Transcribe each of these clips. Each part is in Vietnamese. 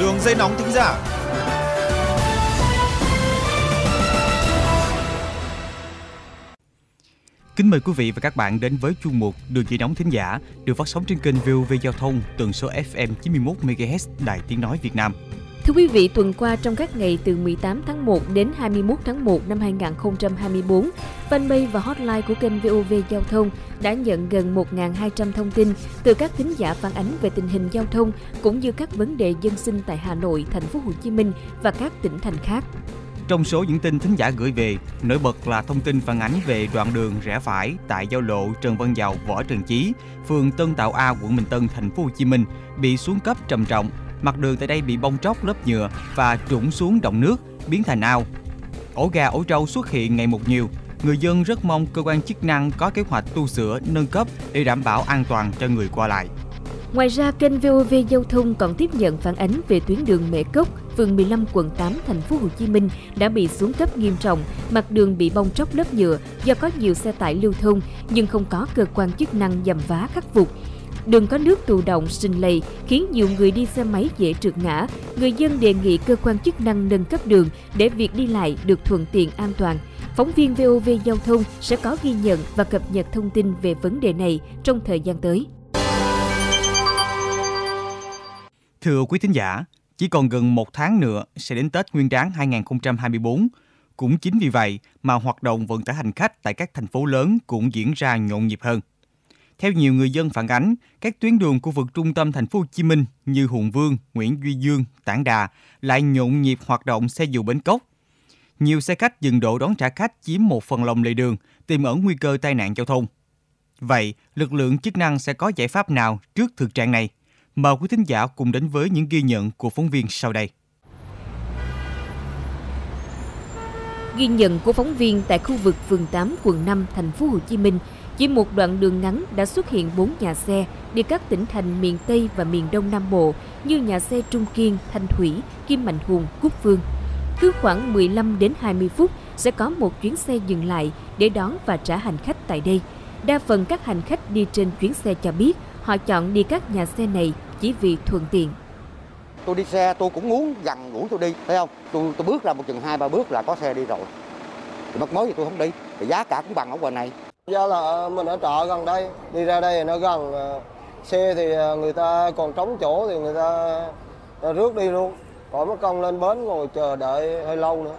Đường dây nóng thính giả. Kính mời quý vị và các bạn đến với chuyên mục Đường dây nóng thính giả được phát sóng trên kênh VOV Giao thông, tần số FM 91 MHz Đài Tiếng nói Việt Nam. Thưa quý vị, tuần qua trong các ngày từ 18 tháng 1 đến 21 tháng 1 năm 2024, fanpage và hotline của kênh VOV Giao thông đã nhận gần 1.200 thông tin từ các thính giả phản ánh về tình hình giao thông cũng như các vấn đề dân sinh tại Hà Nội, thành phố Hồ Chí Minh và các tỉnh thành khác. Trong số những tin thính giả gửi về, nổi bật là thông tin phản ánh về đoạn đường rẽ phải tại giao lộ Trần Văn Dầu, Võ Trần Chí, phường Tân Tạo A, quận Bình Tân, thành phố Hồ Chí Minh bị xuống cấp trầm trọng. Mặt đường tại đây bị bong tróc lớp nhựa và trũng xuống động nước, biến thành ao. Ổ gà ổ trâu xuất hiện ngày một nhiều. Người dân rất mong cơ quan chức năng có kế hoạch tu sửa, nâng cấp để đảm bảo an toàn cho người qua lại. Ngoài ra, kênh VOV Giao thông còn tiếp nhận phản ánh về tuyến đường Mễ Cốc, phường 15 quận 8 thành phố Hồ Chí Minh đã bị xuống cấp nghiêm trọng, mặt đường bị bong tróc lớp nhựa do có nhiều xe tải lưu thông nhưng không có cơ quan chức năng dầm vá khắc phục. Đường có nước tù động sinh lầy khiến nhiều người đi xe máy dễ trượt ngã. Người dân đề nghị cơ quan chức năng nâng cấp đường để việc đi lại được thuận tiện an toàn. Phóng viên VOV Giao thông sẽ có ghi nhận và cập nhật thông tin về vấn đề này trong thời gian tới. Thưa quý thính giả, chỉ còn gần một tháng nữa sẽ đến Tết Nguyên đán 2024. Cũng chính vì vậy mà hoạt động vận tải hành khách tại các thành phố lớn cũng diễn ra nhộn nhịp hơn. Theo nhiều người dân phản ánh, các tuyến đường khu vực trung tâm thành phố Hồ Chí Minh như Hùng Vương, Nguyễn Duy Dương, Tảng Đà lại nhộn nhịp hoạt động xe dù bến cốc. Nhiều xe khách dừng đổ đón trả khách chiếm một phần lòng lề đường, tiềm ẩn nguy cơ tai nạn giao thông. Vậy, lực lượng chức năng sẽ có giải pháp nào trước thực trạng này? Mời quý thính giả cùng đến với những ghi nhận của phóng viên sau đây. Ghi nhận của phóng viên tại khu vực phường 8, quận 5, thành phố Hồ Chí Minh, chỉ một đoạn đường ngắn đã xuất hiện 4 nhà xe đi các tỉnh thành miền Tây và miền Đông Nam Bộ như nhà xe Trung Kiên, Thanh Thủy, Kim Mạnh Hùng, Cúc Phương. Cứ khoảng 15 đến 20 phút sẽ có một chuyến xe dừng lại để đón và trả hành khách tại đây. Đa phần các hành khách đi trên chuyến xe cho biết họ chọn đi các nhà xe này chỉ vì thuận tiện. Tôi đi xe tôi cũng muốn gần ngủ tôi đi, thấy không? Tôi tôi bước ra một chừng hai ba bước là có xe đi rồi. Thì mất mới thì tôi không đi, thì giá cả cũng bằng ở ngoài này. Do là ờ, mình ở trọ gần đây, đi ra đây nó gần, ờ, xe thì ờ, người ta còn trống chỗ thì người ta, ta rước đi luôn. Khỏi mất công lên bến ngồi chờ đợi hơi lâu nữa.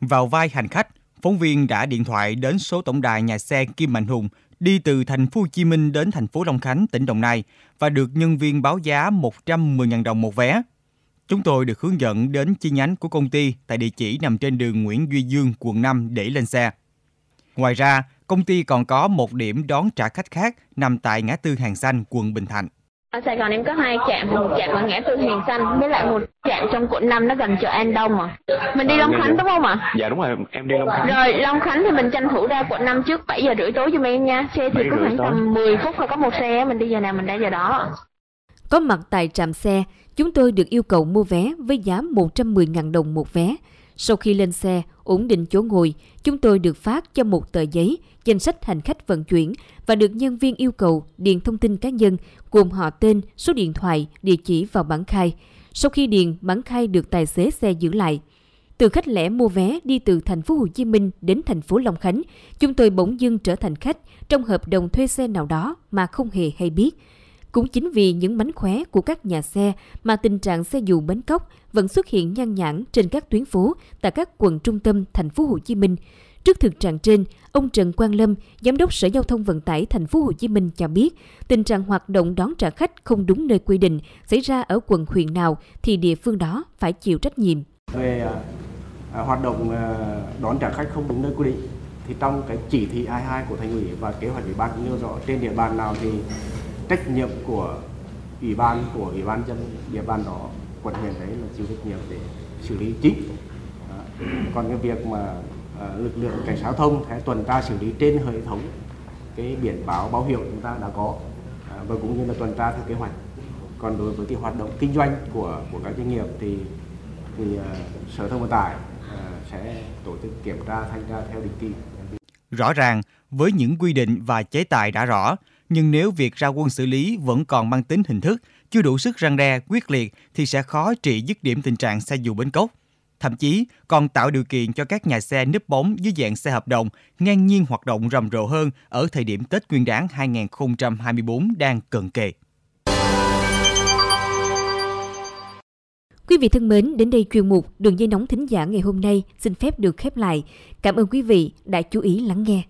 Vào vai hành khách, phóng viên đã điện thoại đến số tổng đài nhà xe Kim Mạnh Hùng đi từ thành phố Hồ Chí Minh đến thành phố Long Khánh, tỉnh Đồng Nai và được nhân viên báo giá 110.000 đồng một vé. Chúng tôi được hướng dẫn đến chi nhánh của công ty tại địa chỉ nằm trên đường Nguyễn Duy Dương, quận 5 để lên xe. Ngoài ra, công ty còn có một điểm đón trả khách khác nằm tại ngã tư Hàng Xanh, quận Bình Thạnh. Ở Sài Gòn em có hai trạm, một trạm ở ngã tư Hàng Xanh với lại một trạm trong quận 5 nó gần chợ An Đông à. Mình đi Long Khánh đúng không ạ? Dạ đúng rồi, em đi Long Khánh. Rồi Long Khánh thì mình tranh thủ ra quận 5 trước 7 giờ rưỡi tối cho em nha. Xe thì có khoảng tầm 10 phút thôi có một xe, mình đi giờ nào mình ra giờ đó. Có mặt tại trạm xe, chúng tôi được yêu cầu mua vé với giá 110.000 đồng một vé. Sau khi lên xe, ổn định chỗ ngồi, chúng tôi được phát cho một tờ giấy, danh sách hành khách vận chuyển và được nhân viên yêu cầu điền thông tin cá nhân gồm họ tên, số điện thoại, địa chỉ vào bản khai. Sau khi điền, bản khai được tài xế xe giữ lại. Từ khách lẻ mua vé đi từ thành phố Hồ Chí Minh đến thành phố Long Khánh, chúng tôi bỗng dưng trở thành khách trong hợp đồng thuê xe nào đó mà không hề hay biết. Cũng chính vì những mánh khóe của các nhà xe mà tình trạng xe dù bến cóc vẫn xuất hiện nhan nhản trên các tuyến phố tại các quận trung tâm thành phố Hồ Chí Minh. Trước thực trạng trên, ông Trần Quang Lâm, giám đốc Sở Giao thông Vận tải thành phố Hồ Chí Minh cho biết, tình trạng hoạt động đón trả khách không đúng nơi quy định xảy ra ở quận huyện nào thì địa phương đó phải chịu trách nhiệm. Về à, à hoạt động à, đón trả khách không đúng nơi quy định thì trong cái chỉ thị 22 của thành ủy và kế hoạch ủy ban cũng nêu rõ trên địa bàn nào thì trách nhiệm của ủy ban của ủy ban dân địa bàn đó quận huyện đấy là chịu trách nhiệm để xử lý chính. Đó. còn cái việc mà uh, lực lượng cảnh sát giao thông sẽ tuần tra xử lý trên hệ thống cái biển báo báo hiệu chúng ta đã có uh, và cũng như là tuần tra theo kế hoạch. Còn đối với cái hoạt động kinh doanh của của các doanh nghiệp thì thì uh, sở thông vận tải uh, sẽ tổ chức kiểm tra thanh tra theo định kỳ. Rõ ràng, với những quy định và chế tài đã rõ, nhưng nếu việc ra quân xử lý vẫn còn mang tính hình thức, chưa đủ sức răng đe, quyết liệt thì sẽ khó trị dứt điểm tình trạng xe dù bến cốc. Thậm chí còn tạo điều kiện cho các nhà xe núp bóng dưới dạng xe hợp đồng ngang nhiên hoạt động rầm rộ hơn ở thời điểm Tết Nguyên đán 2024 đang cận kề. Quý vị thân mến, đến đây chuyên mục Đường dây nóng thính giả ngày hôm nay xin phép được khép lại. Cảm ơn quý vị đã chú ý lắng nghe.